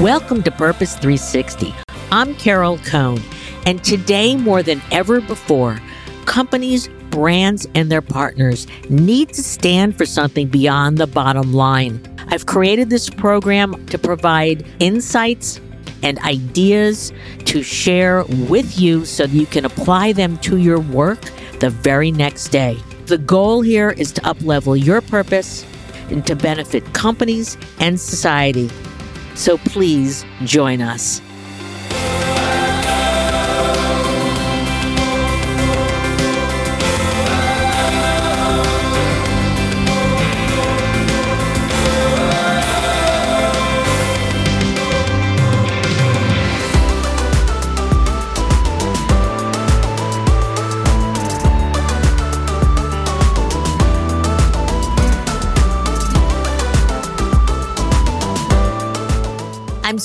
Welcome to Purpose 360. I'm Carol Cone, and today more than ever before, companies, brands, and their partners need to stand for something beyond the bottom line. I've created this program to provide insights and ideas to share with you so you can apply them to your work the very next day. The goal here is to uplevel your purpose and to benefit companies and society. So please join us.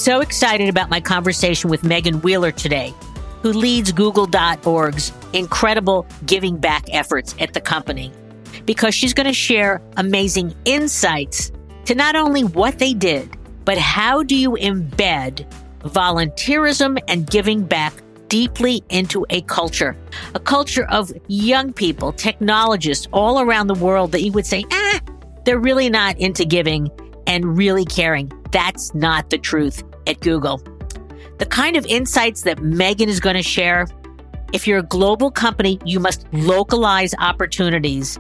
So excited about my conversation with Megan Wheeler today, who leads Google.org's incredible giving back efforts at the company, because she's going to share amazing insights to not only what they did, but how do you embed volunteerism and giving back deeply into a culture, a culture of young people, technologists all around the world that you would say, ah, they're really not into giving and really caring. That's not the truth at Google. The kind of insights that Megan is going to share if you're a global company, you must localize opportunities.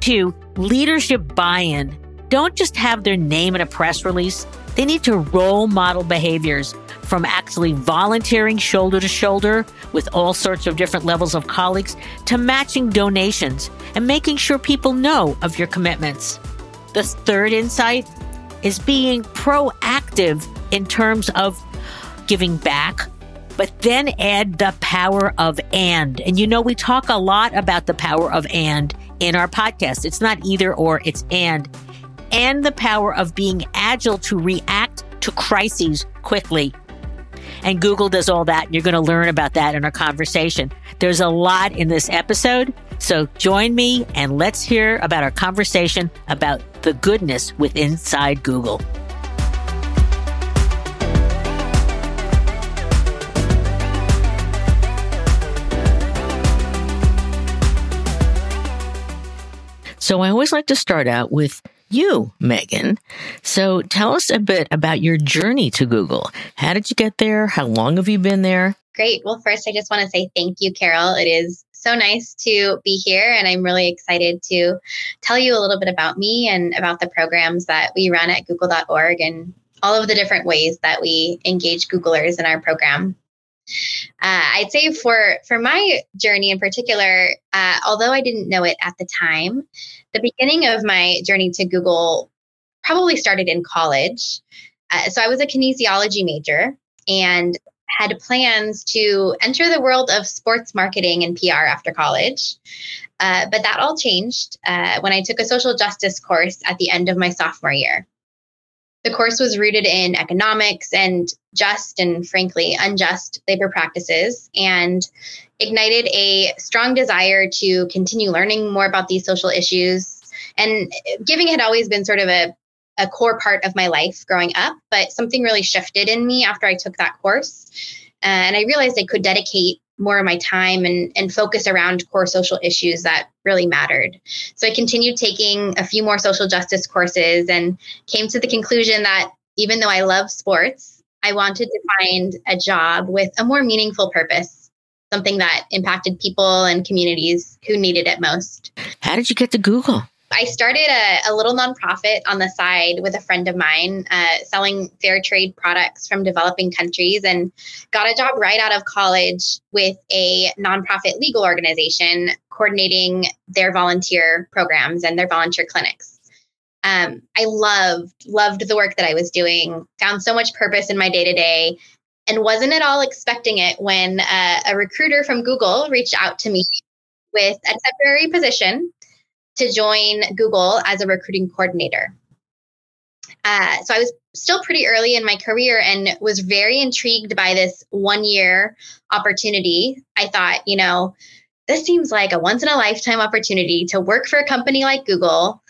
Two, leadership buy in. Don't just have their name in a press release. They need to role model behaviors from actually volunteering shoulder to shoulder with all sorts of different levels of colleagues to matching donations and making sure people know of your commitments. The third insight is being proactive in terms of giving back, but then add the power of and. And you know, we talk a lot about the power of and in our podcast. It's not either or, it's and. And the power of being agile to react to crises quickly. And Google does all that. You're going to learn about that in our conversation. There's a lot in this episode. So join me and let's hear about our conversation about the goodness with inside Google. So I always like to start out with you, Megan. So tell us a bit about your journey to Google. How did you get there? How long have you been there? Great. Well, first, I just want to say thank you, Carol. It is so nice to be here, and I'm really excited to tell you a little bit about me and about the programs that we run at google.org and all of the different ways that we engage Googlers in our program. Uh, I'd say for for my journey in particular, uh, although I didn't know it at the time, the beginning of my journey to Google probably started in college. Uh, so I was a kinesiology major and had plans to enter the world of sports marketing and PR after college. Uh, but that all changed uh, when I took a social justice course at the end of my sophomore year. The course was rooted in economics and just and frankly unjust labor practices and ignited a strong desire to continue learning more about these social issues. And giving had always been sort of a, a core part of my life growing up, but something really shifted in me after I took that course. Uh, and I realized I could dedicate more of my time and, and focus around core social issues that really mattered. So I continued taking a few more social justice courses and came to the conclusion that even though I love sports, I wanted to find a job with a more meaningful purpose, something that impacted people and communities who needed it most. How did you get to Google? I started a, a, little nonprofit on the side with a friend of mine uh, selling fair trade products from developing countries and got a job right out of college with a nonprofit legal organization coordinating their volunteer programs and their volunteer clinics. Um, I loved, loved the work that I was doing, found so much purpose in my day to day, and wasn't at all expecting it when uh, a recruiter from Google reached out to me with a temporary position to join Google as a recruiting coordinator. Uh, so I was still pretty early in my career and was very intrigued by this one year opportunity. I thought, you know, this seems like a once in a lifetime opportunity to work for a company like Google,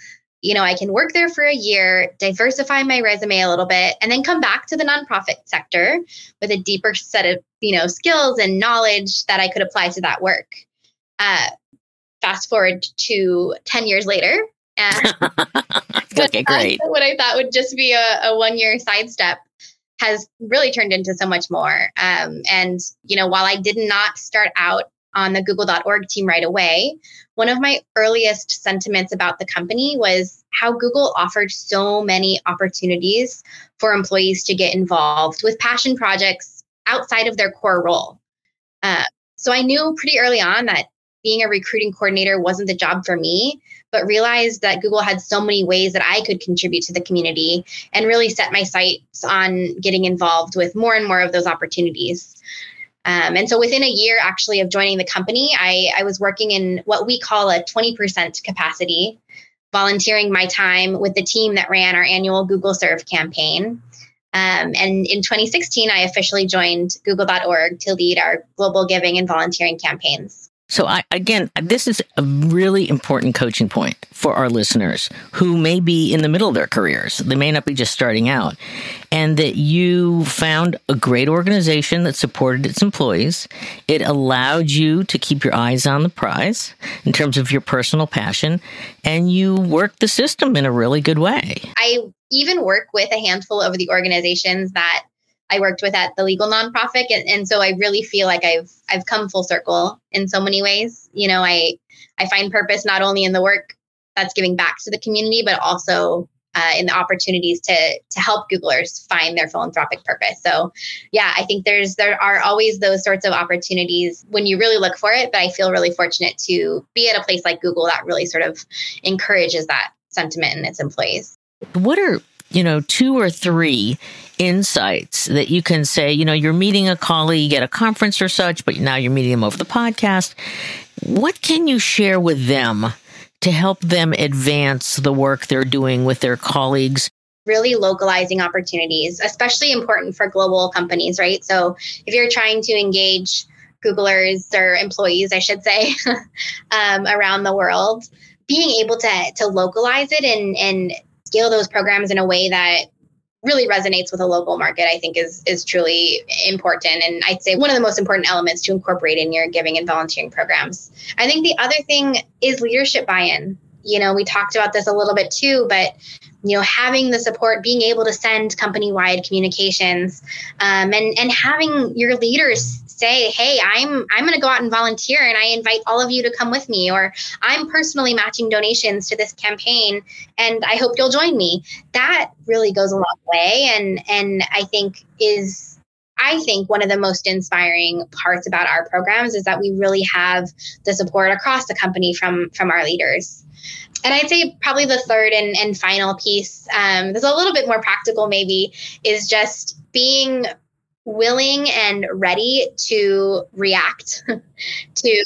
you know, I can work there for a year, diversify my resume a little bit, and then come back to the nonprofit sector with a deeper set of, you know, skills and knowledge that I could apply to that work. Uh, fast forward to 10 years later. Uh, okay, great. What I thought would just be a, a one year sidestep has really turned into so much more. Um, and, you know, while I did not start out on the google.org team right away, one of my earliest sentiments about the company was how Google offered so many opportunities for employees to get involved with passion projects outside of their core role. Uh, so I knew pretty early on that being a recruiting coordinator wasn't the job for me, but realized that Google had so many ways that I could contribute to the community and really set my sights on getting involved with more and more of those opportunities. Um, and so within a year actually of joining the company, I, I was working in what we call a 20% capacity, volunteering my time with the team that ran our annual Google Serve campaign. Um, and in 2016, I officially joined google.org to lead our global giving and volunteering campaigns. So I, again, this is a really important coaching point for our listeners who may be in the middle of their careers. They may not be just starting out and that you found a great organization that supported its employees. It allowed you to keep your eyes on the prize in terms of your personal passion and you worked the system in a really good way. I even work with a handful of the organizations that I worked with at the legal nonprofit, and, and so I really feel like I've I've come full circle in so many ways. You know, I I find purpose not only in the work that's giving back to the community, but also uh, in the opportunities to to help Googlers find their philanthropic purpose. So, yeah, I think there's there are always those sorts of opportunities when you really look for it. But I feel really fortunate to be at a place like Google that really sort of encourages that sentiment in its employees. What are you know two or three insights that you can say, you know, you're meeting a colleague at a conference or such, but now you're meeting them over the podcast. What can you share with them to help them advance the work they're doing with their colleagues? Really localizing opportunities, especially important for global companies, right? So if you're trying to engage Googlers or employees, I should say, um, around the world, being able to to localize it and and scale those programs in a way that really resonates with a local market i think is is truly important. And i'd say one of the most important elements to incorporate in your giving and volunteering programs. I think the other thing is leadership buy-in. You know we talked about this a little bit too but you know having the support being able to send company wide communications um, and and having your leaders say, "Hey, I'm I'm going to go out and volunteer, and I invite all of you to come with me," or "I'm personally matching donations to this campaign, and I hope you'll join me." That really goes a long way, and and I think is I think one of the most inspiring parts about our programs is that we really have the support across the company from from our leaders. And I'd say probably the third and, and final piece, um, that's a little bit more practical maybe, is just being willing and ready to react to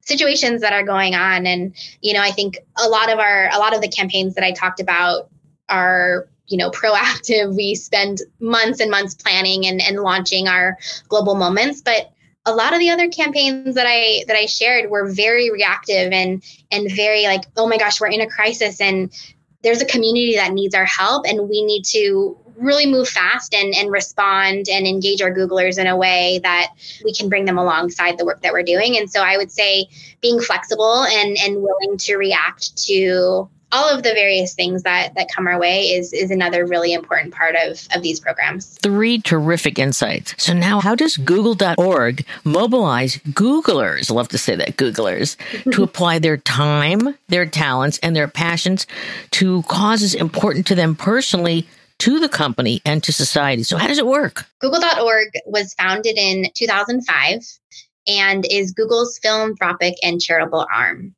situations that are going on. And you know i think a lot of our a lot of the campaigns that i talked about are you know proactive. We spend months and months planning and, and launching our global moments but a lot of the other campaigns that i that i shared were very reactive and and very like oh my gosh we're in a crisis and there's a community that needs our help and we need to really move fast and, and respond and engage our Googlers in a way that we can bring them alongside the work that we're doing. And so I would say being flexible and, and willing to react to all of the various things that that come our way is is another really important part of of these programs. Three terrific insights. So now how does google.org mobilize Googlers, I love to say that Googlers, to apply their time, their talents and their passions to causes important to them personally to the company and to society. So, how does it work? Google.org was founded in 2005 and is Google's philanthropic and charitable arm.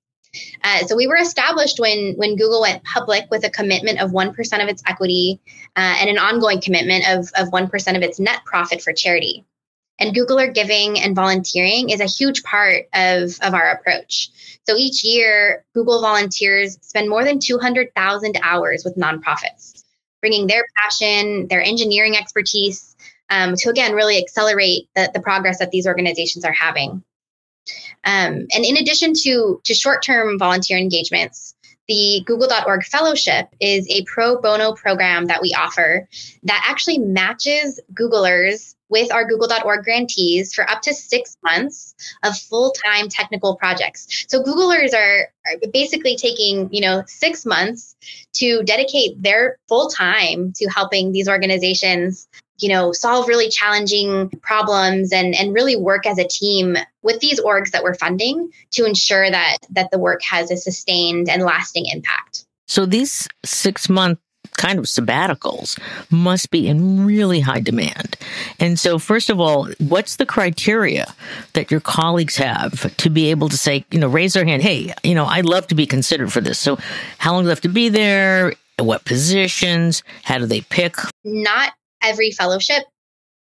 Uh, so we were established when when Google went public with a commitment of one percent of its equity uh, and an ongoing commitment of of one percent of its net profit for charity. And Googler giving and volunteering is a huge part of of our approach. So each year, Google volunteers spend more than two hundred thousand hours with nonprofits bringing their passion, their engineering expertise um, to again really accelerate the, the progress that these organizations are having. Um, and in addition to, to short term volunteer engagements, the Google.org Fellowship is a pro bono program that we offer that actually matches Googlers with our Google.org grantees for up to six months of full-time technical projects. So Googlers are, are basically taking, you know, six months to dedicate their full time to helping these organizations you know solve really challenging problems and and really work as a team with these orgs that we're funding to ensure that that the work has a sustained and lasting impact so these six month kind of sabbaticals must be in really high demand. And so, first of all, what's the criteria that your colleagues have to be able to say, you know, raise their hand, hey, you know, I'd love to be considered for this. So, how long do they have to be there? What positions? How do they pick? Not every fellowship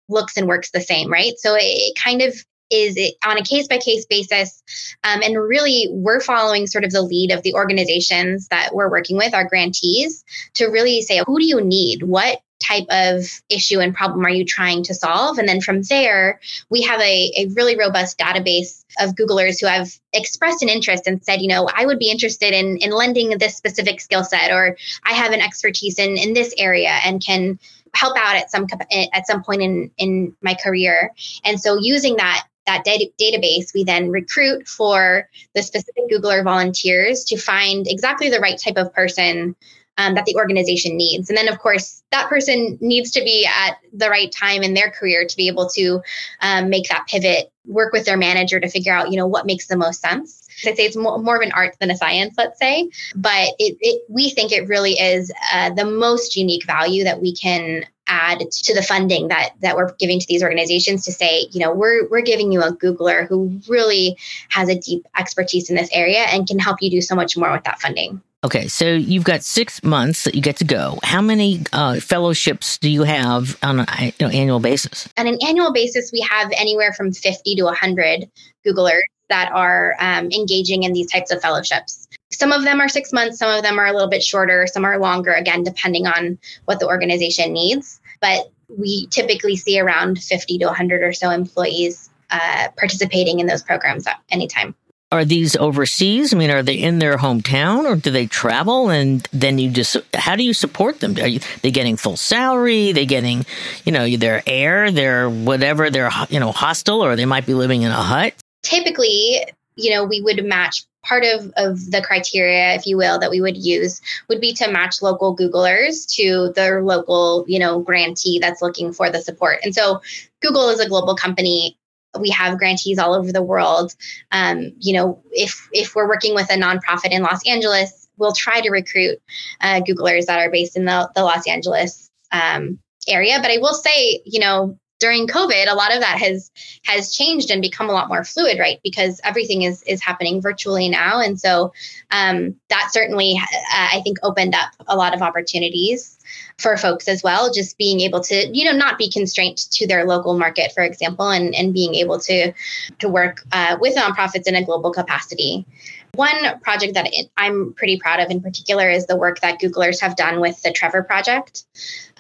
looks and works the same, right? So, it kind of is it on a case by case basis. Um, and really, we're following sort of the lead of the organizations that we're working with, our grantees, to really say, who do you need? What type of issue and problem are you trying to solve? And then from there, we have a, a really robust database of Googlers who have expressed an interest and said, you know, I would be interested in, in lending this specific skill set, or I have an expertise in, in this area and can help out at some at some point in in my career and so using that that data- database, we then recruit for the specific Googler volunteers to find exactly the right type of person um, that the organization needs. And then, of course, that person needs to be at the right time in their career to be able to um, make that pivot, work with their manager to figure out, you know, what makes the most sense. I'd say it's more, more of an art than a science, let's say, but it, it we think it really is uh, the most unique value that we can add to the funding that that we're giving to these organizations to say, you know, we're we're giving you a Googler who really has a deep expertise in this area and can help you do so much more with that funding. Okay, so you've got six months that you get to go. How many uh, fellowships do you have on an you know, annual basis? On an annual basis, we have anywhere from 50 to 100 Googlers that are um, engaging in these types of fellowships. Some of them are six months, some of them are a little bit shorter, some are longer, again, depending on what the organization needs. But we typically see around 50 to 100 or so employees uh, participating in those programs at any time. Are these overseas? I mean, are they in their hometown or do they travel? And then you just, how do you support them? Are you, they getting full salary? Are they getting, you know, their air, their whatever, their, you know, hostel, or they might be living in a hut? Typically, you know, we would match part of, of the criteria, if you will, that we would use would be to match local Googlers to their local, you know, grantee that's looking for the support. And so Google is a global company. We have grantees all over the world. Um, you know, if if we're working with a nonprofit in Los Angeles, we'll try to recruit uh, Googlers that are based in the, the Los Angeles um, area. But I will say, you know, during COVID, a lot of that has has changed and become a lot more fluid, right? Because everything is is happening virtually now, and so um, that certainly, uh, I think, opened up a lot of opportunities for folks as well. Just being able to, you know, not be constrained to their local market, for example, and and being able to to work uh, with nonprofits in a global capacity. One project that I'm pretty proud of in particular is the work that Googlers have done with the Trevor Project.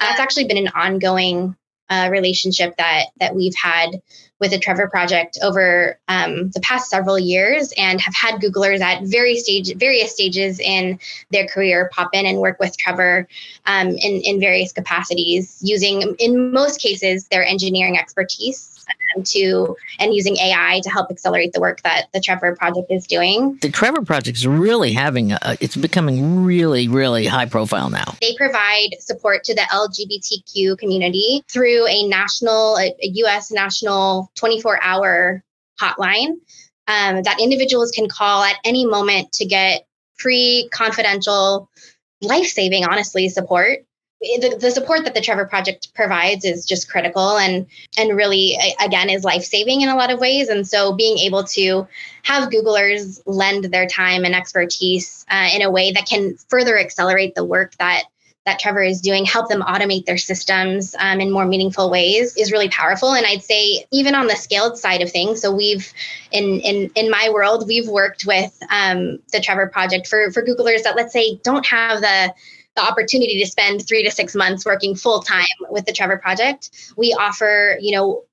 Uh, it's actually been an ongoing uh, relationship that that we've had with the Trevor Project over um, the past several years, and have had Googlers at various stage various stages in their career pop in and work with Trevor um, in in various capacities, using in most cases their engineering expertise to and using AI to help accelerate the work that the Trevor Project is doing. The Trevor Project is really having a, it's becoming really, really high profile now. They provide support to the LGBTQ community through a national, a, a U.S. national 24 hour hotline um, that individuals can call at any moment to get free, confidential, life saving, honestly, support the, the support that the Trevor Project provides is just critical and and really again is life saving in a lot of ways. And so being able to have Googlers lend their time and expertise uh, in a way that can further accelerate the work that that Trevor is doing, help them automate their systems um, in more meaningful ways is really powerful. And I'd say even on the scaled side of things, so we've in in in my world, we've worked with um, the Trevor Project for for Googlers that let's say don't have the the opportunity to spend three to six months working full time with the Trevor Project. We offer, you know,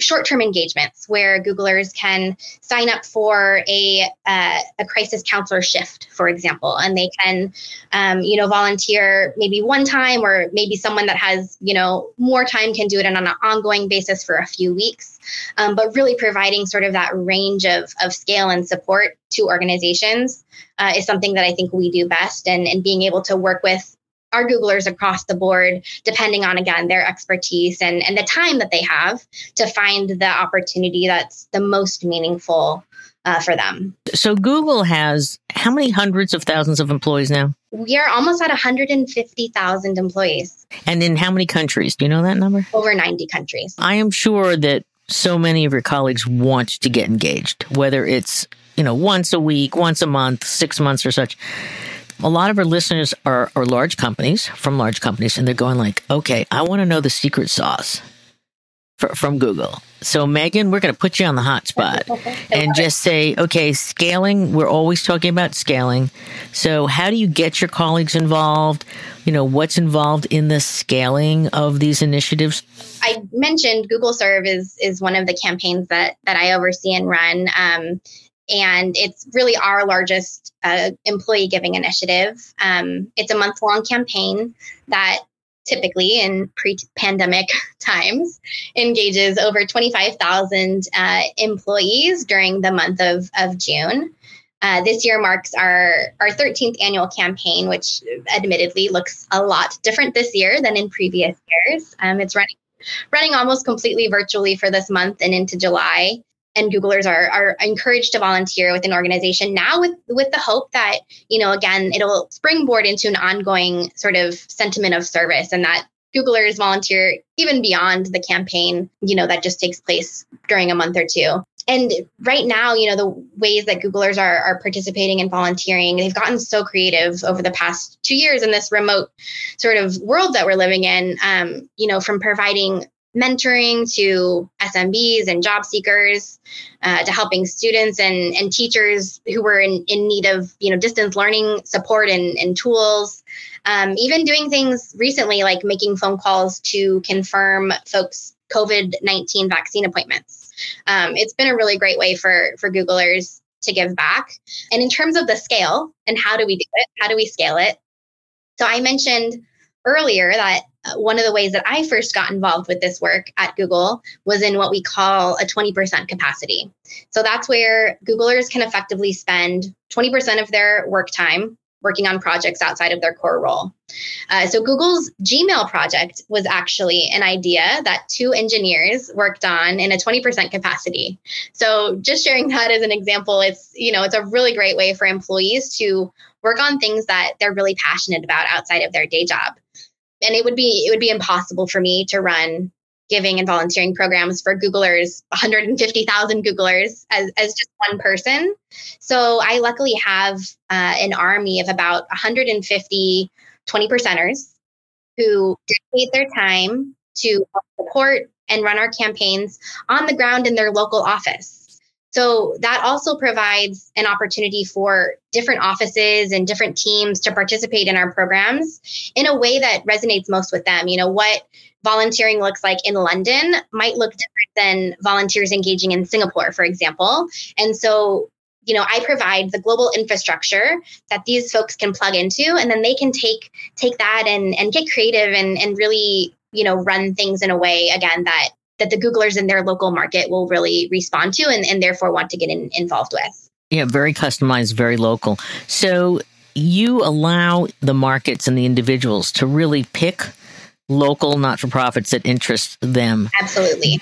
short term engagements where Googlers can sign up for a, uh, a crisis counselor shift, for example, and they can, um, you know, volunteer maybe one time or maybe someone that has, you know, more time can do it on an ongoing basis for a few weeks. Um, but really providing sort of that range of, of scale and support to organizations uh, is something that I think we do best. And, and being able to work with our Googlers across the board, depending on, again, their expertise and, and the time that they have to find the opportunity that's the most meaningful uh, for them. So, Google has how many hundreds of thousands of employees now? We are almost at 150,000 employees. And in how many countries? Do you know that number? Over 90 countries. I am sure that so many of your colleagues want to get engaged, whether it's, you know, once a week, once a month, six months or such. A lot of our listeners are, are large companies from large companies, and they're going like, okay, I want to know the secret sauce from Google. So, Megan, we're going to put you on the hot spot and just say, okay, scaling. We're always talking about scaling. So, how do you get your colleagues involved? You know, what's involved in the scaling of these initiatives? I mentioned Google Serve is is one of the campaigns that that I oversee and run. Um, and it's really our largest uh, employee giving initiative. Um, it's a month long campaign that typically in pre pandemic times engages over 25,000 uh, employees during the month of, of June. Uh, this year marks our, our 13th annual campaign, which admittedly looks a lot different this year than in previous years. Um, it's running running almost completely virtually for this month and into July and Googlers are, are encouraged to volunteer with an organization now with, with the hope that, you know, again, it'll springboard into an ongoing sort of sentiment of service and that Googlers volunteer even beyond the campaign, you know, that just takes place during a month or two. And right now, you know, the ways that Googlers are, are participating and volunteering, they've gotten so creative over the past two years in this remote sort of world that we're living in, um, you know, from providing mentoring to SMBs and job seekers, uh, to helping students and, and teachers who were in, in need of you know distance learning support and, and tools. Um, even doing things recently like making phone calls to confirm folks' COVID 19 vaccine appointments. Um, it's been a really great way for, for Googlers to give back. And in terms of the scale and how do we do it, how do we scale it? So I mentioned earlier that one of the ways that I first got involved with this work at Google was in what we call a 20% capacity. So that's where Googlers can effectively spend 20% of their work time working on projects outside of their core role. Uh, so Google's Gmail project was actually an idea that two engineers worked on in a 20% capacity. So just sharing that as an example, it's you know it's a really great way for employees to work on things that they're really passionate about outside of their day job and it would be it would be impossible for me to run giving and volunteering programs for Googlers, 150,000 Googlers as, as just one person. So I luckily have uh, an army of about 150 20 percenters who dedicate their time to support and run our campaigns on the ground in their local office. So that also provides an opportunity for different offices and different teams to participate in our programs in a way that resonates most with them. You know, what volunteering looks like in London might look different than volunteers engaging in Singapore, for example. And so you know i provide the global infrastructure that these folks can plug into and then they can take take that and and get creative and and really you know run things in a way again that that the Googlers in their local market will really respond to and, and therefore want to get in, involved with. Yeah, very customized, very local. So you allow the markets and the individuals to really pick local not for profits that interest them. Absolutely.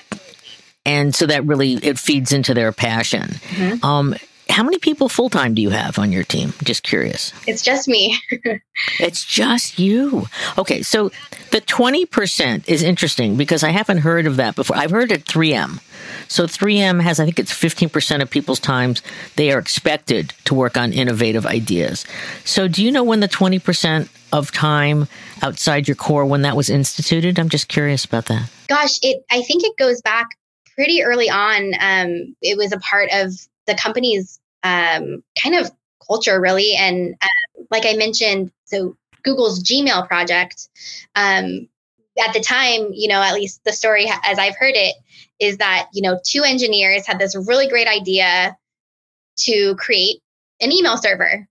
And so that really it feeds into their passion. Mm-hmm. Um, how many people full time do you have on your team? Just curious. It's just me. it's just you. Okay, so the 20% is interesting because I haven't heard of that before. I've heard it 3M. So 3M has, I think it's 15% of people's times they are expected to work on innovative ideas. So do you know when the 20% of time outside your core, when that was instituted? I'm just curious about that. Gosh, it. I think it goes back pretty early on. Um, it was a part of the company's um, kind of culture, really. And uh, like I mentioned, so Google's Gmail project, um, at the time, you know, at least the story as I've heard it, is that, you know, two engineers had this really great idea to create an email server.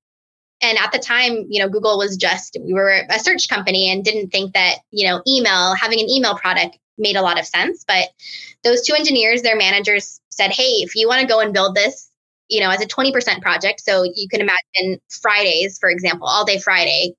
And at the time, you know, Google was just, we were a search company and didn't think that, you know, email, having an email product made a lot of sense. But those two engineers, their managers said, hey, if you want to go and build this, you know, as a 20% project, so you can imagine Fridays, for example, all day Friday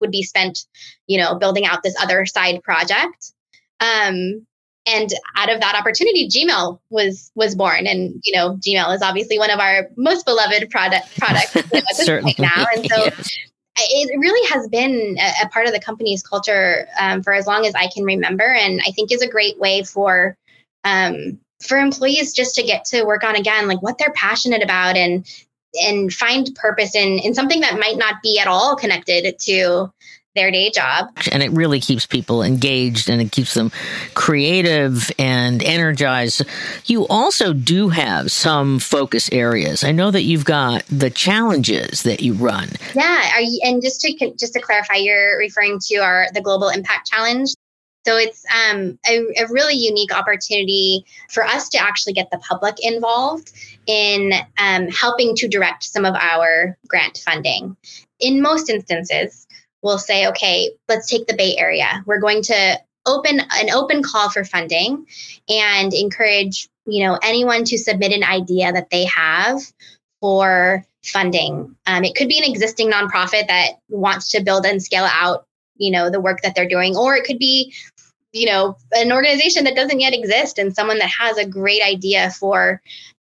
would be spent, you know, building out this other side project. Um, and out of that opportunity gmail was was born and you know gmail is obviously one of our most beloved product products you know, at this point now and so it really has been a, a, part of the company's culture um, for as long as i can remember and i think is a great way for um, for employees just to get to work on again like what they're passionate about and and find purpose in in something that might not be at all connected to their day job. And it really keeps people engaged and it keeps them creative and energized. You also do have some focus areas. I know that you've got the challenges that you run. Yeah, you, and just to just to clarify, you're referring to our the Global Impact Challenge. So it's um, a, a really unique opportunity for us to actually get the public involved in um, helping to direct some of our grant funding. In most instances, we'll say, okay, let's take the Bay Area. We're going to open an open call for funding and encourage, you know, anyone to submit an idea that they have for funding. Um, it could be an existing nonprofit that wants to build and scale out, you know, the work that they're doing, or it could be, you know, an organization that doesn't yet exist and someone that has a great idea for,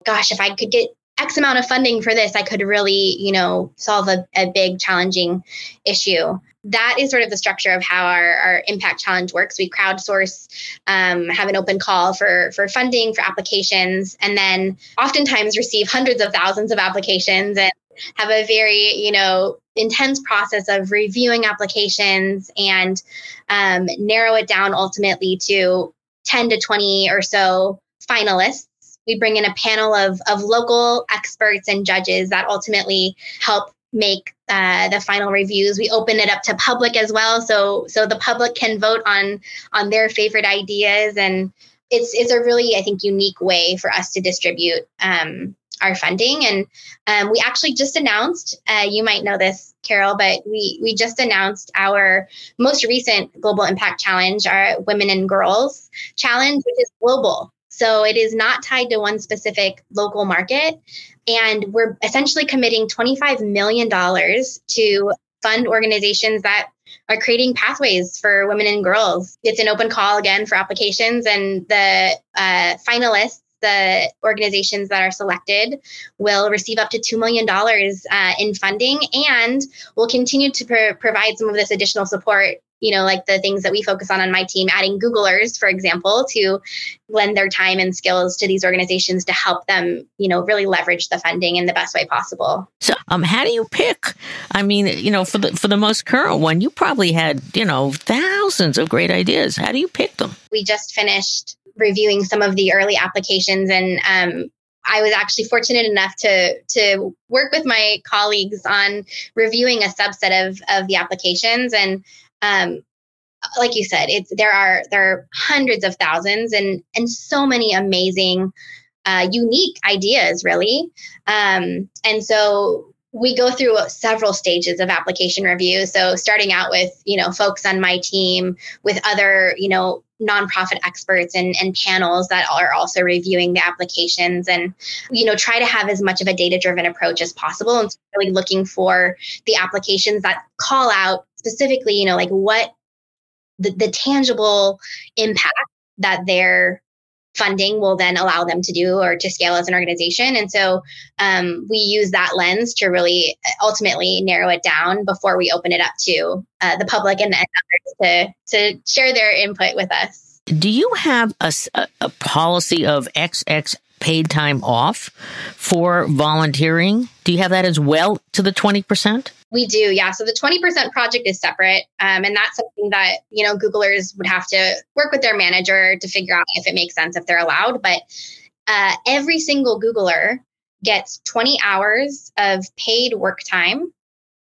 gosh, if I could get X amount of funding for this, I could really, you know, solve a, a big challenging issue. That is sort of the structure of how our, our impact challenge works. We crowdsource, um, have an open call for for funding for applications, and then oftentimes receive hundreds of thousands of applications and have a very, you know, intense process of reviewing applications and um, narrow it down ultimately to 10 to 20 or so finalists we bring in a panel of, of local experts and judges that ultimately help make uh, the final reviews. We open it up to public as well, so so the public can vote on on their favorite ideas, and it's it's a really I think unique way for us to distribute um, our funding. And um, we actually just announced, uh, you might know this, Carol, but we we just announced our most recent Global Impact Challenge, our Women and Girls Challenge, which is global. So it is not tied to one specific local market. And we're essentially committing $25 million to fund organizations that are creating pathways for women and girls. It's an open call again for applications, and the uh, finalists the organizations that are selected will receive up to $2 million uh, in funding and will continue to pr- provide some of this additional support you know, like the things that we focus on on my team, adding Googlers, for example, to lend their time and skills to these organizations to help them, you know, really leverage the funding in the best way possible. So, um, how do you pick? I mean, you know, for the for the most current one, you probably had, you know, thousands of great ideas. How do you pick them? We just finished reviewing some of the early applications and um, I was actually fortunate enough to to work with my colleagues on reviewing a subset of of the applications and um, like you said, it's there are there are hundreds of thousands and and so many amazing, uh, unique ideas, really. Um, and so we go through several stages of application review. So starting out with you know folks on my team, with other you know nonprofit experts and, and panels that are also reviewing the applications and you know try to have as much of a data driven approach as possible and really looking for the applications that call out specifically, you know, like what the, the tangible impact that their funding will then allow them to do or to scale as an organization. And so um, we use that lens to really uh, ultimately narrow it down before we open it up to uh, the public and, others to, to share their input with us. Do you have a, a policy of XX paid time off for volunteering? Do you have that as well to the 20%? We do, yeah. So the 20% project is separate. Um, and that's something that, you know, Googlers would have to work with their manager to figure out if it makes sense, if they're allowed. But uh, every single Googler gets 20 hours of paid work time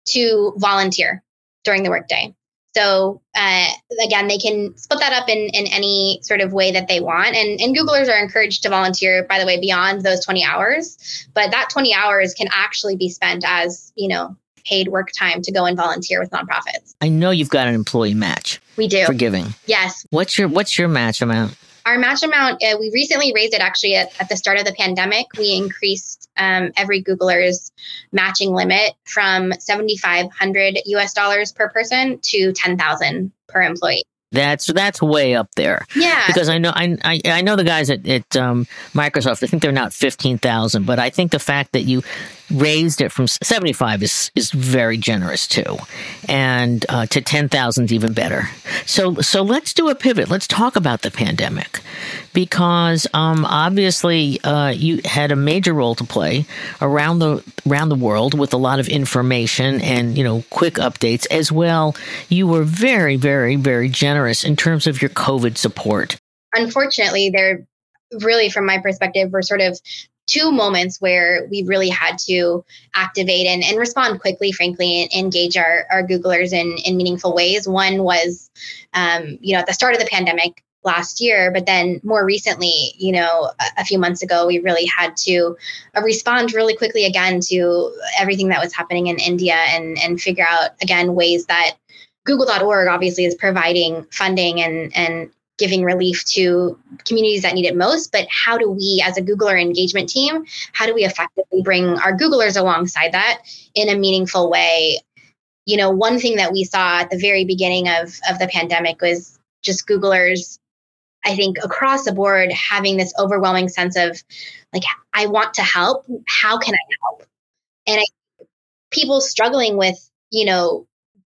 to volunteer during the workday. So uh, again, they can split that up in, in any sort of way that they want. And, and Googlers are encouraged to volunteer, by the way, beyond those 20 hours. But that 20 hours can actually be spent as, you know, paid work time to go and volunteer with nonprofits. I know you've got an employee match. We do. For giving. Yes. What's your what's your match amount? Our match amount, uh, we recently raised it actually at, at, the start of the pandemic. We increased um, every Googler's matching limit from 7,500 US dollars per person to 10,000 per employee. That's that's way up there. Yeah, because I know I I, I know the guys at, at um, Microsoft. I think they're not fifteen thousand, but I think the fact that you raised it from seventy five is is very generous too, and uh, to ten thousand even better. So so let's do a pivot. Let's talk about the pandemic because um, obviously uh, you had a major role to play around the around the world with a lot of information and you know quick updates as well. You were very very very generous in terms of your COVID support. Unfortunately, there really, from my perspective, were sort of two moments where we really had to activate and, and respond quickly, frankly, and engage our, our Googlers in, in meaningful ways. One was, um, you know, at the start of the pandemic, last year. But then more recently, you know, a, a few months ago, we really had to uh, respond really quickly again to everything that was happening in India and, and figure out, again, ways that Google.org obviously is providing funding and, and giving relief to communities that need it most but how do we as a googler engagement team how do we effectively bring our googlers alongside that in a meaningful way you know one thing that we saw at the very beginning of of the pandemic was just googlers I think across the board having this overwhelming sense of like I want to help. How can I help? And I, people struggling with you know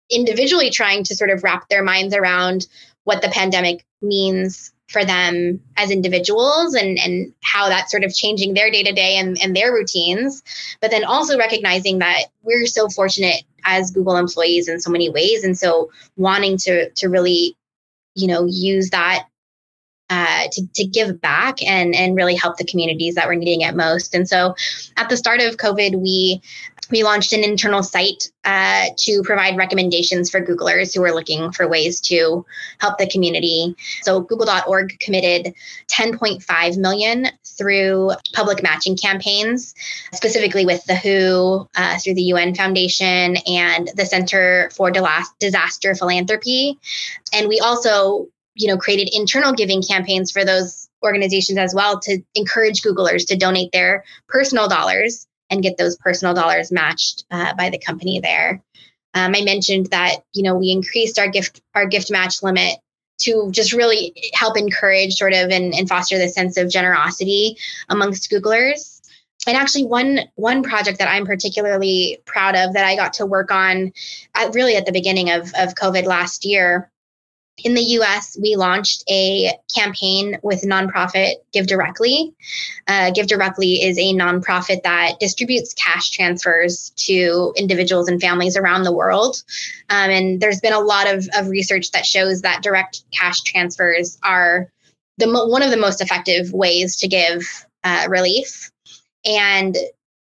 individually trying to sort of wrap their minds around what the pandemic means for them as individuals and and how that's sort of changing their day to day and their routines but then also recognizing that we're so fortunate as google employees in so many ways and so wanting to to really you know use that uh, to, to give back and, and really help the communities that were needing it most. And so at the start of COVID, we we launched an internal site uh, to provide recommendations for Googlers who are looking for ways to help the community. So Google.org committed 10.5 million through public matching campaigns, specifically with the WHO, uh, through the UN Foundation, and the Center for Disaster Philanthropy. And we also you know created internal giving campaigns for those organizations as well to encourage googlers to donate their personal dollars and get those personal dollars matched uh, by the company there. Um, i mentioned that you know we increased our gift our gift match limit to just really help encourage sort of and, and foster the sense of generosity amongst googlers. And actually one one project that i'm particularly proud of that i got to work on at, really at the beginning of, of covid last year in the US, we launched a campaign with nonprofit Give Directly. Uh, Give Directly is a nonprofit that distributes cash transfers to individuals and families around the world. Um, and there's been a lot of, of research that shows that direct cash transfers are the mo- one of the most effective ways to give uh, relief. And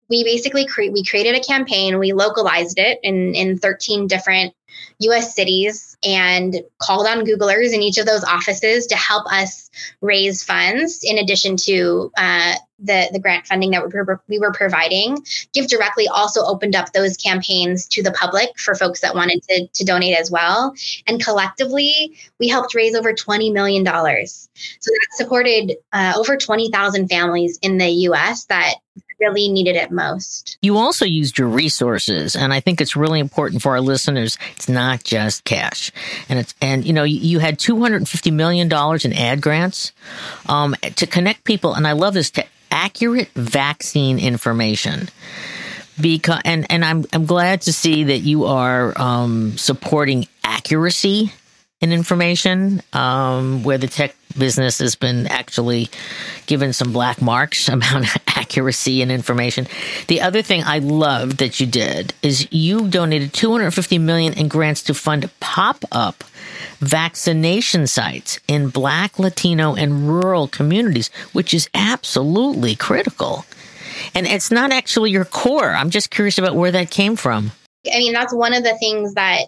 we basically cre- we created a campaign. We localized it in in 13 different U.S. cities and called on Googlers in each of those offices to help us raise funds in addition to uh, the, the grant funding that we were, we were providing. Give Directly also opened up those campaigns to the public for folks that wanted to, to donate as well. And collectively, we helped raise over $20 million. So that supported uh, over 20,000 families in the US that really needed it most. You also used your resources, and I think it's really important for our listeners. It's not just cash, and it's and you know you, you had two hundred and fifty million dollars in ad grants um, to connect people, and I love this to accurate vaccine information because and and I'm I'm glad to see that you are um, supporting accuracy in information um, where the tech business has been actually given some black marks about accuracy and information. The other thing I love that you did is you donated 250 million in grants to fund pop-up vaccination sites in black, Latino and rural communities, which is absolutely critical. And it's not actually your core. I'm just curious about where that came from. I mean, that's one of the things that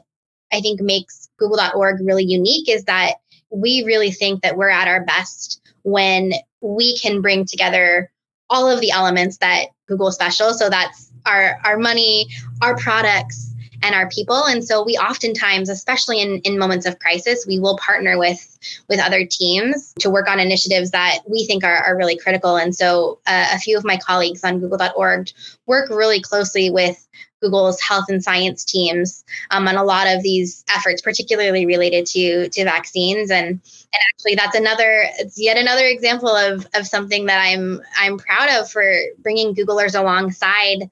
I think makes google.org really unique is that we really think that we're at our best when we can bring together all of the elements that Google special. So that's our our money, our products, and our people. And so we oftentimes, especially in, in moments of crisis, we will partner with with other teams to work on initiatives that we think are, are really critical. And so uh, a few of my colleagues on google.org work really closely with Google's health and science teams um, on a lot of these efforts, particularly related to to vaccines. And and actually, that's another it's yet another example of of something that I'm I'm proud of for bringing Googlers alongside.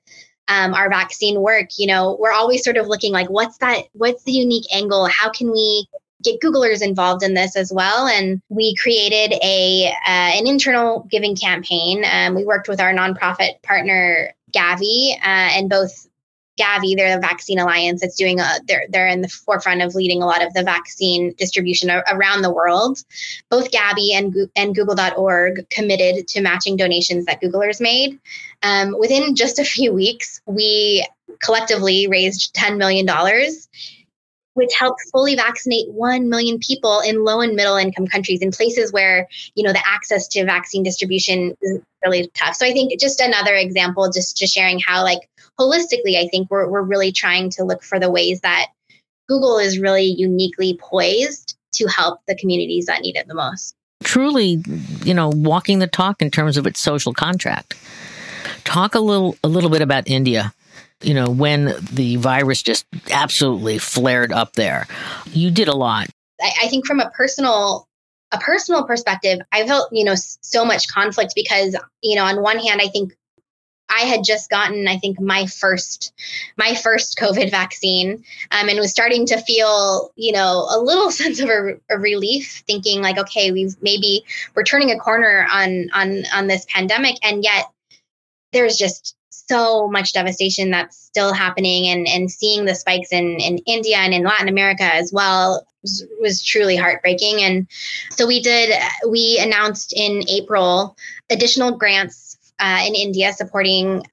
Um, our vaccine work you know we're always sort of looking like what's that what's the unique angle how can we get Googlers involved in this as well. And we created a uh, an internal giving campaign. Um, we worked with our nonprofit partner Gavi, uh, and both Gavi, they're the Vaccine Alliance. that's doing a they're they're in the forefront of leading a lot of the vaccine distribution a, around the world. Both Gavi and and Google.org committed to matching donations that Googlers made. Um, within just a few weeks, we collectively raised ten million dollars which helped fully vaccinate 1 million people in low and middle income countries in places where you know the access to vaccine distribution is really tough so i think just another example just to sharing how like holistically i think we're, we're really trying to look for the ways that google is really uniquely poised to help the communities that need it the most truly you know walking the talk in terms of its social contract talk a little a little bit about india you know, when the virus just absolutely flared up there. You did a lot. I, I think from a personal a personal perspective, I felt, you know, so much conflict because, you know, on one hand, I think I had just gotten, I think, my first, my first COVID vaccine, um, and was starting to feel, you know, a little sense of a, a, relief, thinking like, okay, we've maybe we're turning a corner on on on this pandemic, and yet there's just so much devastation that's still happening and, and seeing the spikes in, in India and in Latin America as well was, was truly heartbreaking. And so we did, we announced in April additional grants uh, in India supporting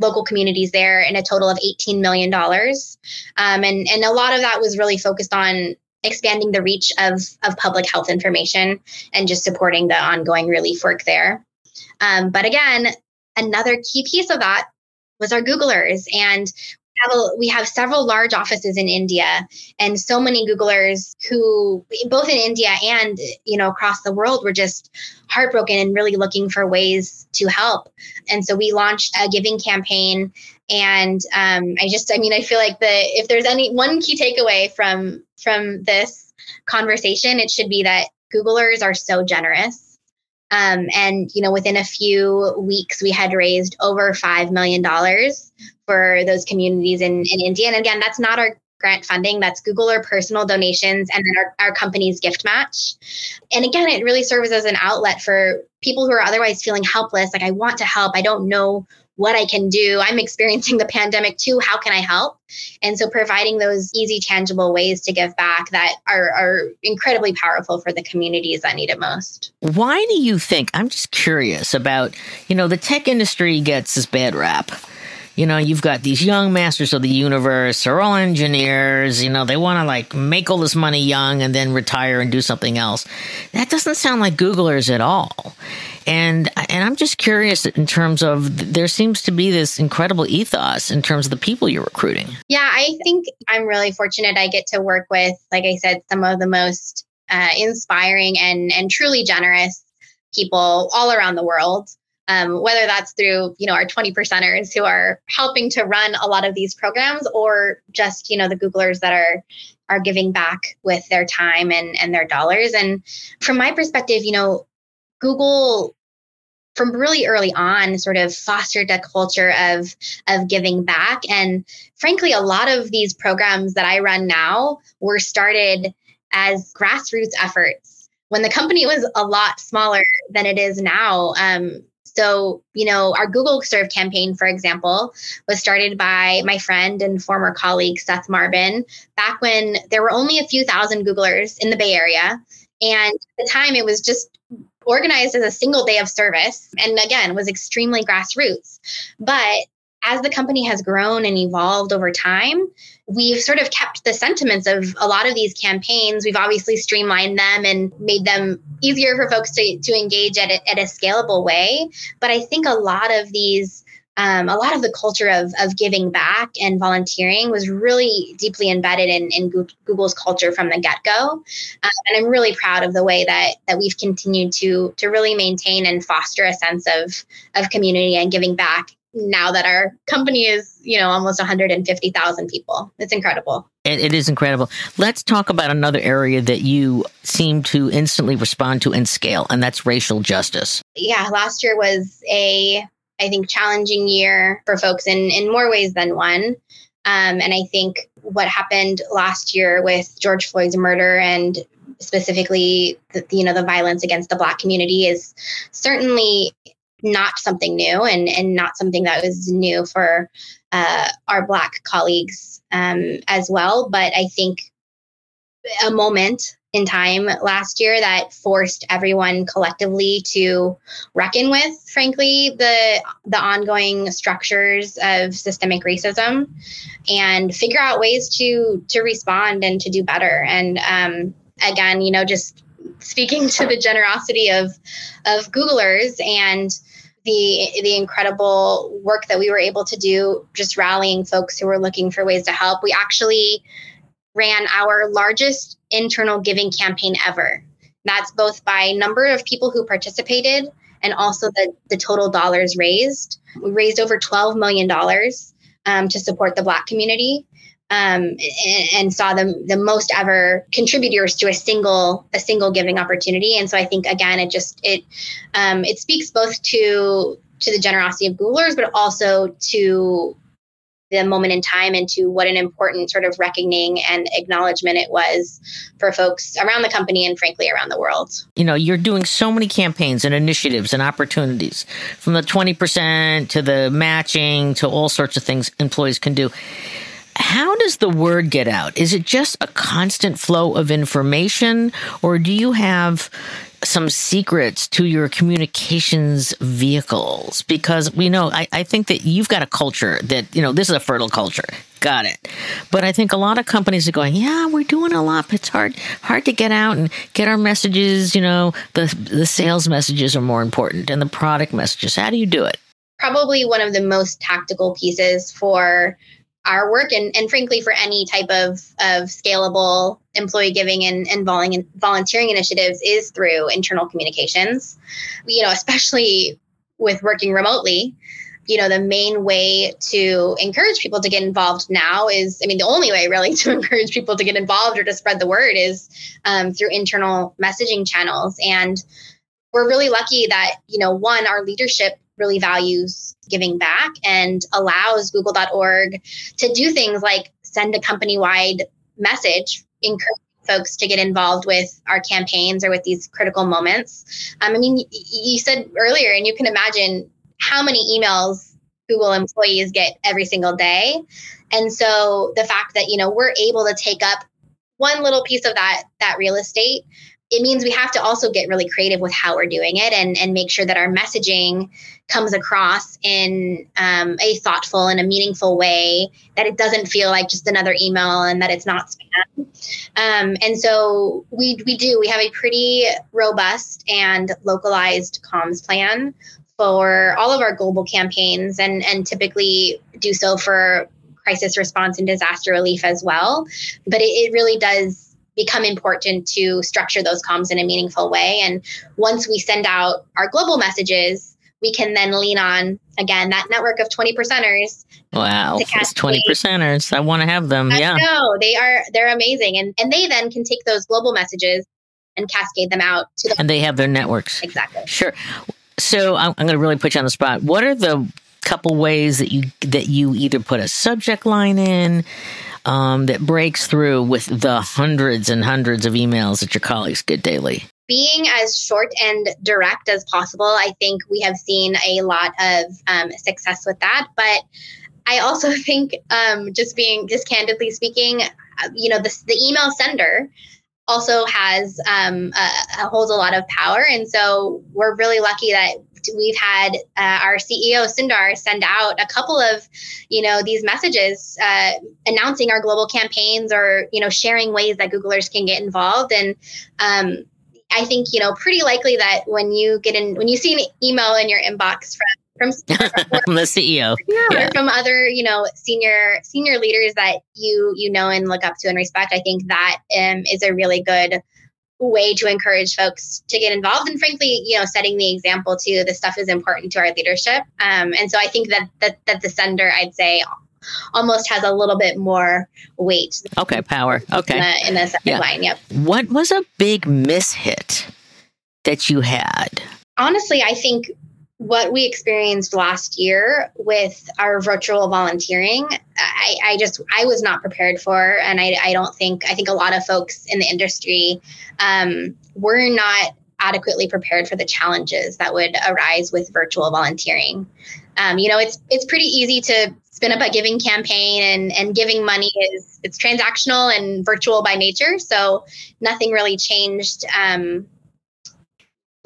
local communities there in a total of $18 million. Um, and, and a lot of that was really focused on expanding the reach of, of public health information and just supporting the ongoing relief work there. Um, but again, another key piece of that was our Googlers. And have a, we have several large offices in India and so many Googlers who both in India and you know across the world were just heartbroken and really looking for ways to help. And so we launched a giving campaign and um, I just I mean I feel like the if there's any one key takeaway from from this conversation it should be that Googlers are so generous um, and you know, within a few weeks, we had raised over five million dollars for those communities in, in India. And again, that's not our grant funding, that's Google or personal donations, and then our, our company's gift match. And again, it really serves as an outlet for people who are otherwise feeling helpless. Like, I want to help, I don't know what I can do. I'm experiencing the pandemic too. How can I help? And so providing those easy, tangible ways to give back that are, are incredibly powerful for the communities that need it most. Why do you think? I'm just curious about, you know, the tech industry gets this bad rap you know, you've got these young masters of the universe, they're all engineers, you know, they want to like make all this money young and then retire and do something else. That doesn't sound like Googlers at all. And and I'm just curious in terms of there seems to be this incredible ethos in terms of the people you're recruiting. Yeah, I think I'm really fortunate I get to work with like I said some of the most uh, inspiring and and truly generous people all around the world um, whether that's through you know our 20 percenters who are helping to run a lot of these programs or just you know the googlers that are are giving back with their time and and their dollars. And from my perspective you know google from really early on sort of fostered a culture of of giving back. And frankly a lot of these programs that i run now were started as grassroots efforts. When the company was a lot smaller than it is now um, so, you know, our Google Serve campaign, for example, was started by my friend and former colleague Seth Marbin back when there were only a few thousand Googlers in the Bay Area. And at the time, it was just organized as a single day of service and again was extremely grassroots but as the company has grown and evolved over time, we've sort of kept the sentiments of a lot of these campaigns. We've obviously streamlined them and made them easier for folks to, to engage at a, at a scalable way. But I think a lot of these um, a lot of the culture of, of giving back and volunteering was really deeply embedded in, in Google's culture from the get go. Uh, and I'm really proud of the way that, that we've continued to, to really maintain and foster a sense of, of community and giving back now that our company is, you know, almost 150,000 people. It's incredible. It, it is incredible. Let's talk about another area that you seem to instantly respond to and scale, and that's racial justice. Yeah, last year was a I think, challenging year for folks in, in more ways than one. Um, and I think what happened last year with George Floyd's murder and specifically the, you know the violence against the black community is certainly not something new and, and not something that was new for uh, our black colleagues um, as well. But i think a moment in time last year that forced everyone collectively to reckon with frankly the the ongoing structures of systemic racism and figure out ways to to respond and to do better. And um, again you know just speaking to the generosity of of googlers and the the incredible work that we were able to do just rallying folks who were looking for ways to help we actually ran our largest internal giving campaign ever. That's both by number of people who participated and also the, the total dollars raised. We raised over $12 million um, to support the Black community. Um, and, and, saw the, the most ever contributors to a single a single giving opportunity. And so I think again, it just it um, it speaks both to to the generosity of Googlers, but also to the moment in time into what an important sort of reckoning and acknowledgement it was for folks around the company and frankly around the world. You know, you're doing so many campaigns and initiatives and opportunities from the 20% to the matching to all sorts of things employees can do. How does the word get out? Is it just a constant flow of information or do you have some secrets to your communications vehicles? Because we know I, I, think that you've got a culture that you know this is a fertile culture. Got it. But i think a lot of companies are going yeah we're doing a lot but it's hard hard to get out and get our messages you know the the sales messages are more important and the product messages. How do you do it? Probably one of the most tactical pieces for our work and, and frankly for any type of, of scalable employee giving and, and volunteering initiatives is through internal communications. You know especially with working remotely you know the main way to encourage people to get involved now is i mean the only way really to encourage people to get involved or to spread the word is um, through internal messaging channels. And we're really lucky that you know one our leadership really values giving back and allows google.org to do things like send a company wide message, encouraging folks to get involved with our campaigns or with these critical moments. Um, I mean, you said earlier, and you can imagine how many emails Google employees get every single day. And so the fact that, you know, we're able to take up one little piece of that that real estate it means we have to also get really creative with how we're doing it and, and make sure that our messaging comes across in um, a thoughtful and a meaningful way that it doesn't feel like just another email and that it's not spam. Um, and so we, we do we have a pretty robust and localized comms plan for all of our global campaigns and, and typically do so for crisis response and disaster relief as well. But it, it really does become important to structure those comms in a meaningful way. And once we send out our global messages, we can then lean on again that network of 20 percenters. Wow, it's 20 percenters. I want to have them. I yeah. No, they are they're amazing. And and they then can take those global messages and cascade them out to the And they have their networks. Exactly. Sure. So I'm, I'm going to really put you on the spot. What are the couple ways that you that you either put a subject line in um, that breaks through with the hundreds and hundreds of emails that your colleagues get daily? Being as short and direct as possible, I think we have seen a lot of um, success with that. But I also think, um, just being just candidly speaking, uh, you know, the, the email sender also has um, holds a lot of power, and so we're really lucky that we've had uh, our CEO Sundar send out a couple of, you know, these messages uh, announcing our global campaigns or you know sharing ways that Googlers can get involved. And um, I think you know pretty likely that when you get in when you see an email in your inbox from from, from the CEO, yeah, yeah, or from other you know senior senior leaders that you you know and look up to and respect. I think that um, is a really good way to encourage folks to get involved and frankly you know setting the example too this stuff is important to our leadership. Um, and so i think that, that that the sender i'd say almost has a little bit more weight okay power. Okay. in the, in the second yeah. line yep. What was a big mishit that you had? Honestly i think what we experienced last year with our virtual volunteering, I, I just I was not prepared for, and I, I, don't think I think a lot of folks in the industry um, were not adequately prepared for the challenges that would arise with virtual volunteering. Um, you know, it's it's pretty easy to spin up a giving campaign, and and giving money is it's transactional and virtual by nature, so nothing really changed. Um,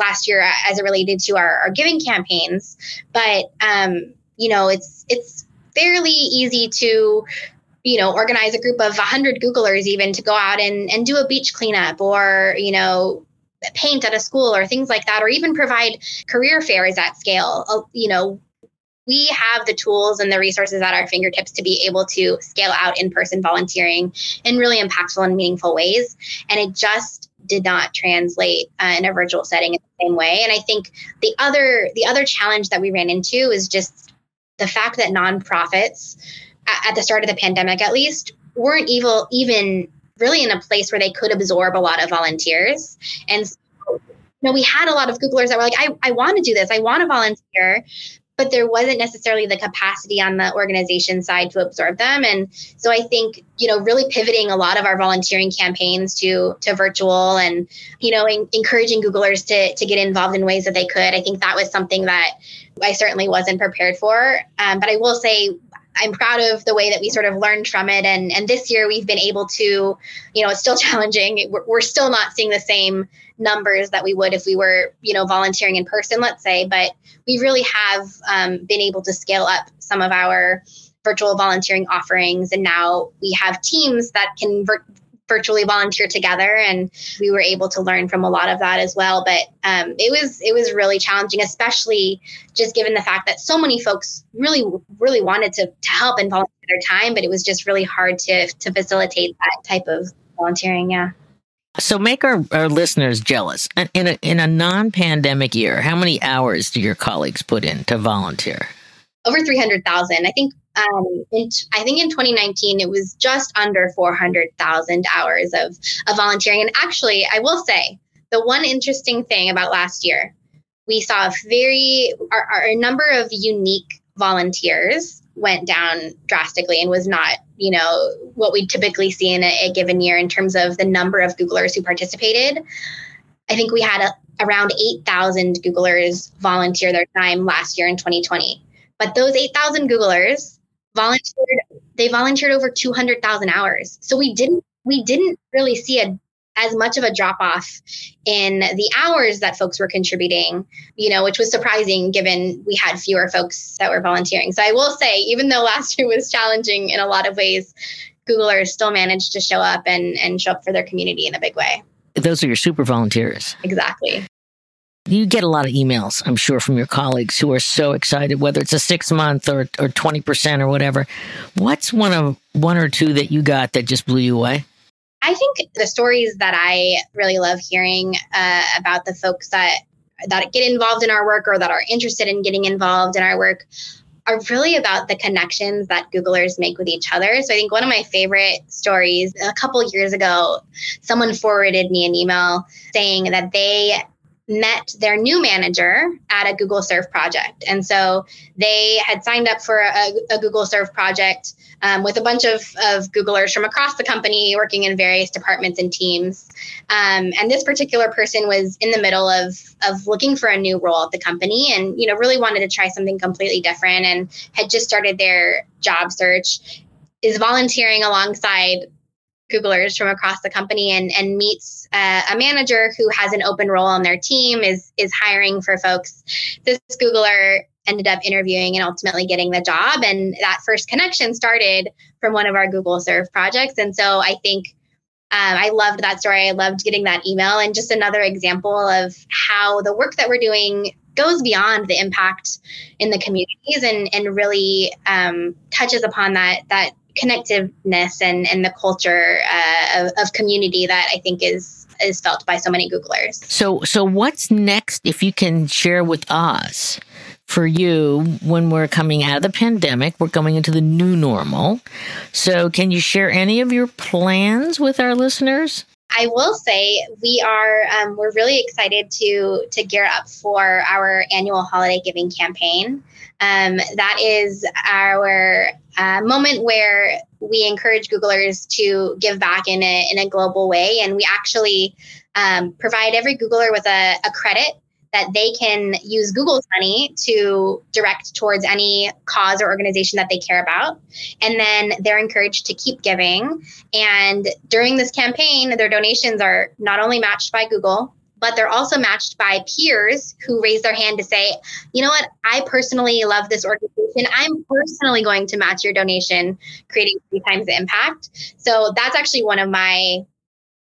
last year as it related to our, our giving campaigns. But um, you know, it's it's fairly easy to you know organize a group of 100 googlers even to go out and, and do a beach cleanup or you know paint at a school or things like that or even provide career fairs at scale. Uh, you know we have the tools and the resources at our fingertips to be able to scale out in-person volunteering in really impactful and meaningful ways. And it just did not translate uh, in a virtual setting same way. And I think the other the other challenge that we ran into is just the fact that nonprofits at, the start of the pandemic, at least, weren't evil even really in a place where they could absorb a lot of volunteers. And so, you know, we had a lot of Googlers that were like, I, I want to do this. I want to volunteer but there wasn't necessarily the capacity on the organization side to absorb them. And so i think you know really pivoting a lot of our volunteering campaigns to to virtual and you know in, encouraging googlers to to get involved in ways that they could. I think that was something that i certainly wasn't prepared for. Um, but i will say I'm proud of the way that we sort of learned from it. And, and this year we've been able to, you know, it's still challenging. We're, we're still not seeing the same numbers that we would if we were, you know, volunteering in person, let's say, but we really have um, been able to scale up some of our virtual volunteering offerings. And now we have teams that can vir- virtually volunteer together and we were able to learn from a lot of that as well but um, it was it was really challenging especially just given the fact that so many folks really really wanted to, to help and volunteer their time but it was just really hard to to facilitate that type of volunteering yeah so make our, our listeners jealous. In a, in a non-pandemic year, how many hours do your colleagues put in to volunteer? Over 300,000. I think um, in, I think in 2019 it was just under 400,000 hours of, of volunteering. And actually, I will say the one interesting thing about last year, we saw a very our, our number of unique volunteers went down drastically and was not you know what we typically see in a, a given year in terms of the number of googlers who participated i think we had a, around 8000 googlers volunteer their time last year in 2020 but those 8000 googlers volunteered they volunteered over 200,000 hours. So we didn't we didn't really see a as much of a drop off in the hours that folks were contributing, you know, which was surprising given we had fewer folks that were volunteering. So I will say, even though last year was challenging in a lot of ways, Googlers still managed to show up and, and show up for their community in a big way. Those are your super volunteers. Exactly. You get a lot of emails, I'm sure, from your colleagues who are so excited, whether it's a six month or or twenty percent or whatever. What's one of one or two that you got that just blew you away? I think the stories that I really love hearing uh, about the folks that that get involved in our work or that are interested in getting involved in our work are really about the connections that Googlers make with each other. So I think one of my favorite stories a couple years ago, someone forwarded me an email saying that they met their new manager at a Google Serve project. And so they had signed up for a, a Google Serve project um, with a bunch of, of Googlers from across the company working in various departments and teams. Um, and this particular person was in the middle of, of looking for a new role at the company and, you know, really wanted to try something completely different and had just started their job search, is volunteering alongside Googlers from across the company and, and meets uh, a manager who has an open role on their team, is, is hiring for folks. This Googler ended up interviewing and ultimately getting the job. And that first connection started from one of our Google Serve projects. And so I think um, I loved that story. I loved getting that email, and just another example of how the work that we're doing goes beyond the impact in the communities and and really um, touches upon that that connectiveness and and the culture uh, of, of community that I think is is felt by so many Googlers. So so what's next? If you can share with us for you when we're coming out of the pandemic. We're going into the new normal. So, can you share any of your plans with our listeners? I will say we are um, we're really excited to to gear up for our annual holiday giving campaign. Um, that is our uh, moment where we encourage Googlers to give back in a in a global way, and we actually um, provide every Googler with a, a credit that they can use Google's money to direct towards any cause or organization that they care about. And then they're encouraged to keep giving. And during this campaign, their donations are not only matched by Google, but they're also matched by peers who raise their hand to say, you know what, I personally love this organization. I'm personally going to match your donation, creating three times the impact. So that's actually one of my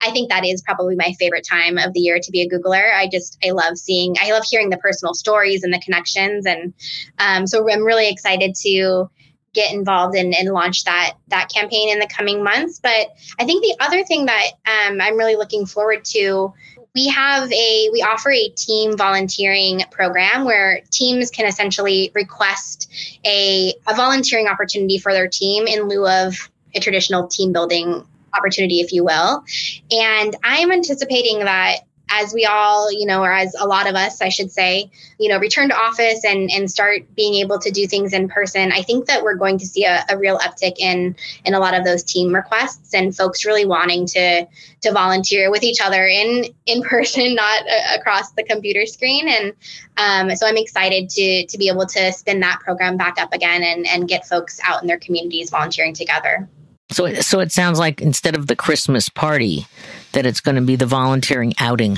I think that is probably my favorite time of the year to be a Googler. I just, I love seeing, I love hearing the personal stories and the connections. And um, so I'm really excited to get involved and, and launch that that campaign in the coming months. But I think the other thing that um, I'm really looking forward to we have a we offer a team volunteering program where teams can essentially request a, a volunteering opportunity for their team in lieu of a traditional team building opportunity, if you will. And I'm anticipating that as we all, you know, or as a lot of us, I should say, you know, return to office and and start being able to do things in person, I think that we're going to see a, a real uptick in in a lot of those team requests and folks really wanting to to volunteer with each other in in person, not uh, across the computer screen. And um, so I'm excited to to be able to spin that program back up again and and get folks out in their communities volunteering together. So, so it sounds like instead of the Christmas party, that it's going to be the volunteering outing.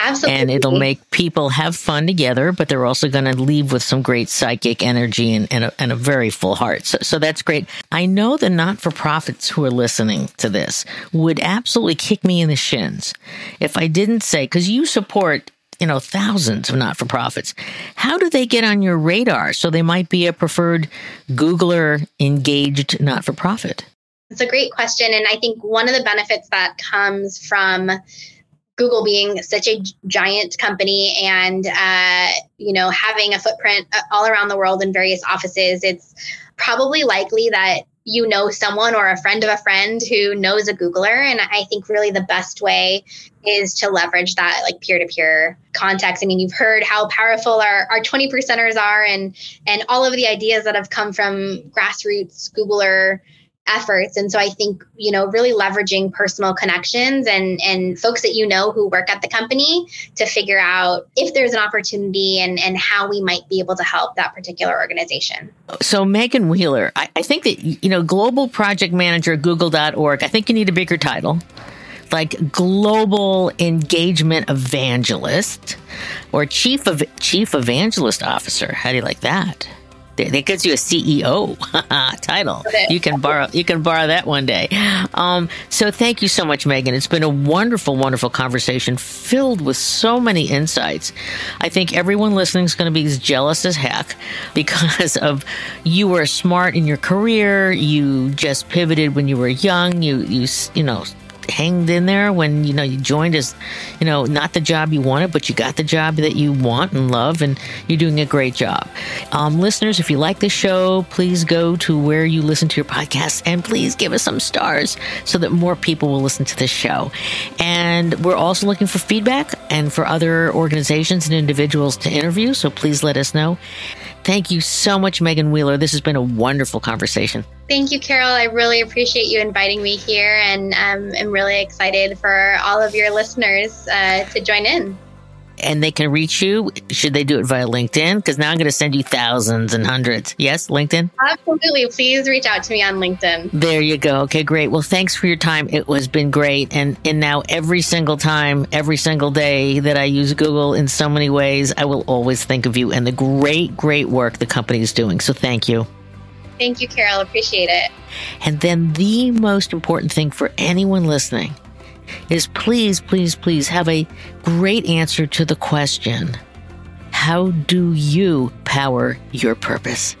Absolutely. And it'll make people have fun together, but they're also going to leave with some great psychic energy and, and, a, and a very full heart. So, so that's great. I know the not for profits who are listening to this would absolutely kick me in the shins if I didn't say, because you support you know thousands of not for profits how do they get on your radar so they might be a preferred googler engaged not for profit it's a great question. And I think one of the benefits that comes from Google being such a giant company and uh, you know having a footprint uh, all around the world in various offices, it's probably likely that you know someone or a friend of a friend who knows a Googler. And I think really the best way is to leverage that like peer-to-peer context. I mean, you've heard how powerful our, our 20 percenters are and and all of the ideas that have come from grassroots Googler efforts. And so i think you know really leveraging personal connections and and folks that you know who work at the company to figure out if there's an opportunity and and how we might be able to help that particular organization. So megan wheeler i, I think that you know global project manager google.org i think you need a bigger title. Like global engagement evangelist or chief of chief evangelist officer. How do you like that that gives you a CEO title. You can borrow you can borrow that one day. Um, so thank you so much, Megan. It's been a wonderful, wonderful conversation filled with so many insights. I think everyone listening is going to be as jealous as heck because of you were smart in your career. You just pivoted when you were young. You you you know hanged in there when you know you joined as you know not the job you wanted but you got the job that you want and love and you're doing a great job. Um, listeners if you like this show please go to where you listen to your podcast and please give us some stars so that more people will listen to this show. And we're also looking for feedback and for other organizations and individuals to interview so please let us know Thank you so much, Megan Wheeler. This has been a wonderful conversation. Thank you, Carol. I really appreciate you inviting me here, and um, I'm really excited for all of your listeners uh, to join in. And they can reach you, should they do it via LinkedIn? Because now I'm going to send you thousands and hundreds. Yes, LinkedIn? Absolutely. Please reach out to me on LinkedIn. There you go. Okay, great. Well, thanks for your time. It was been great. And and now every single time, every single day that I use Google in so many ways, I will always think of you and the great, great work the company is doing. So thank you. Thank you, Carol. Appreciate it. And then the most important thing for anyone listening is please, please, please have a great answer to the question How do you power your purpose?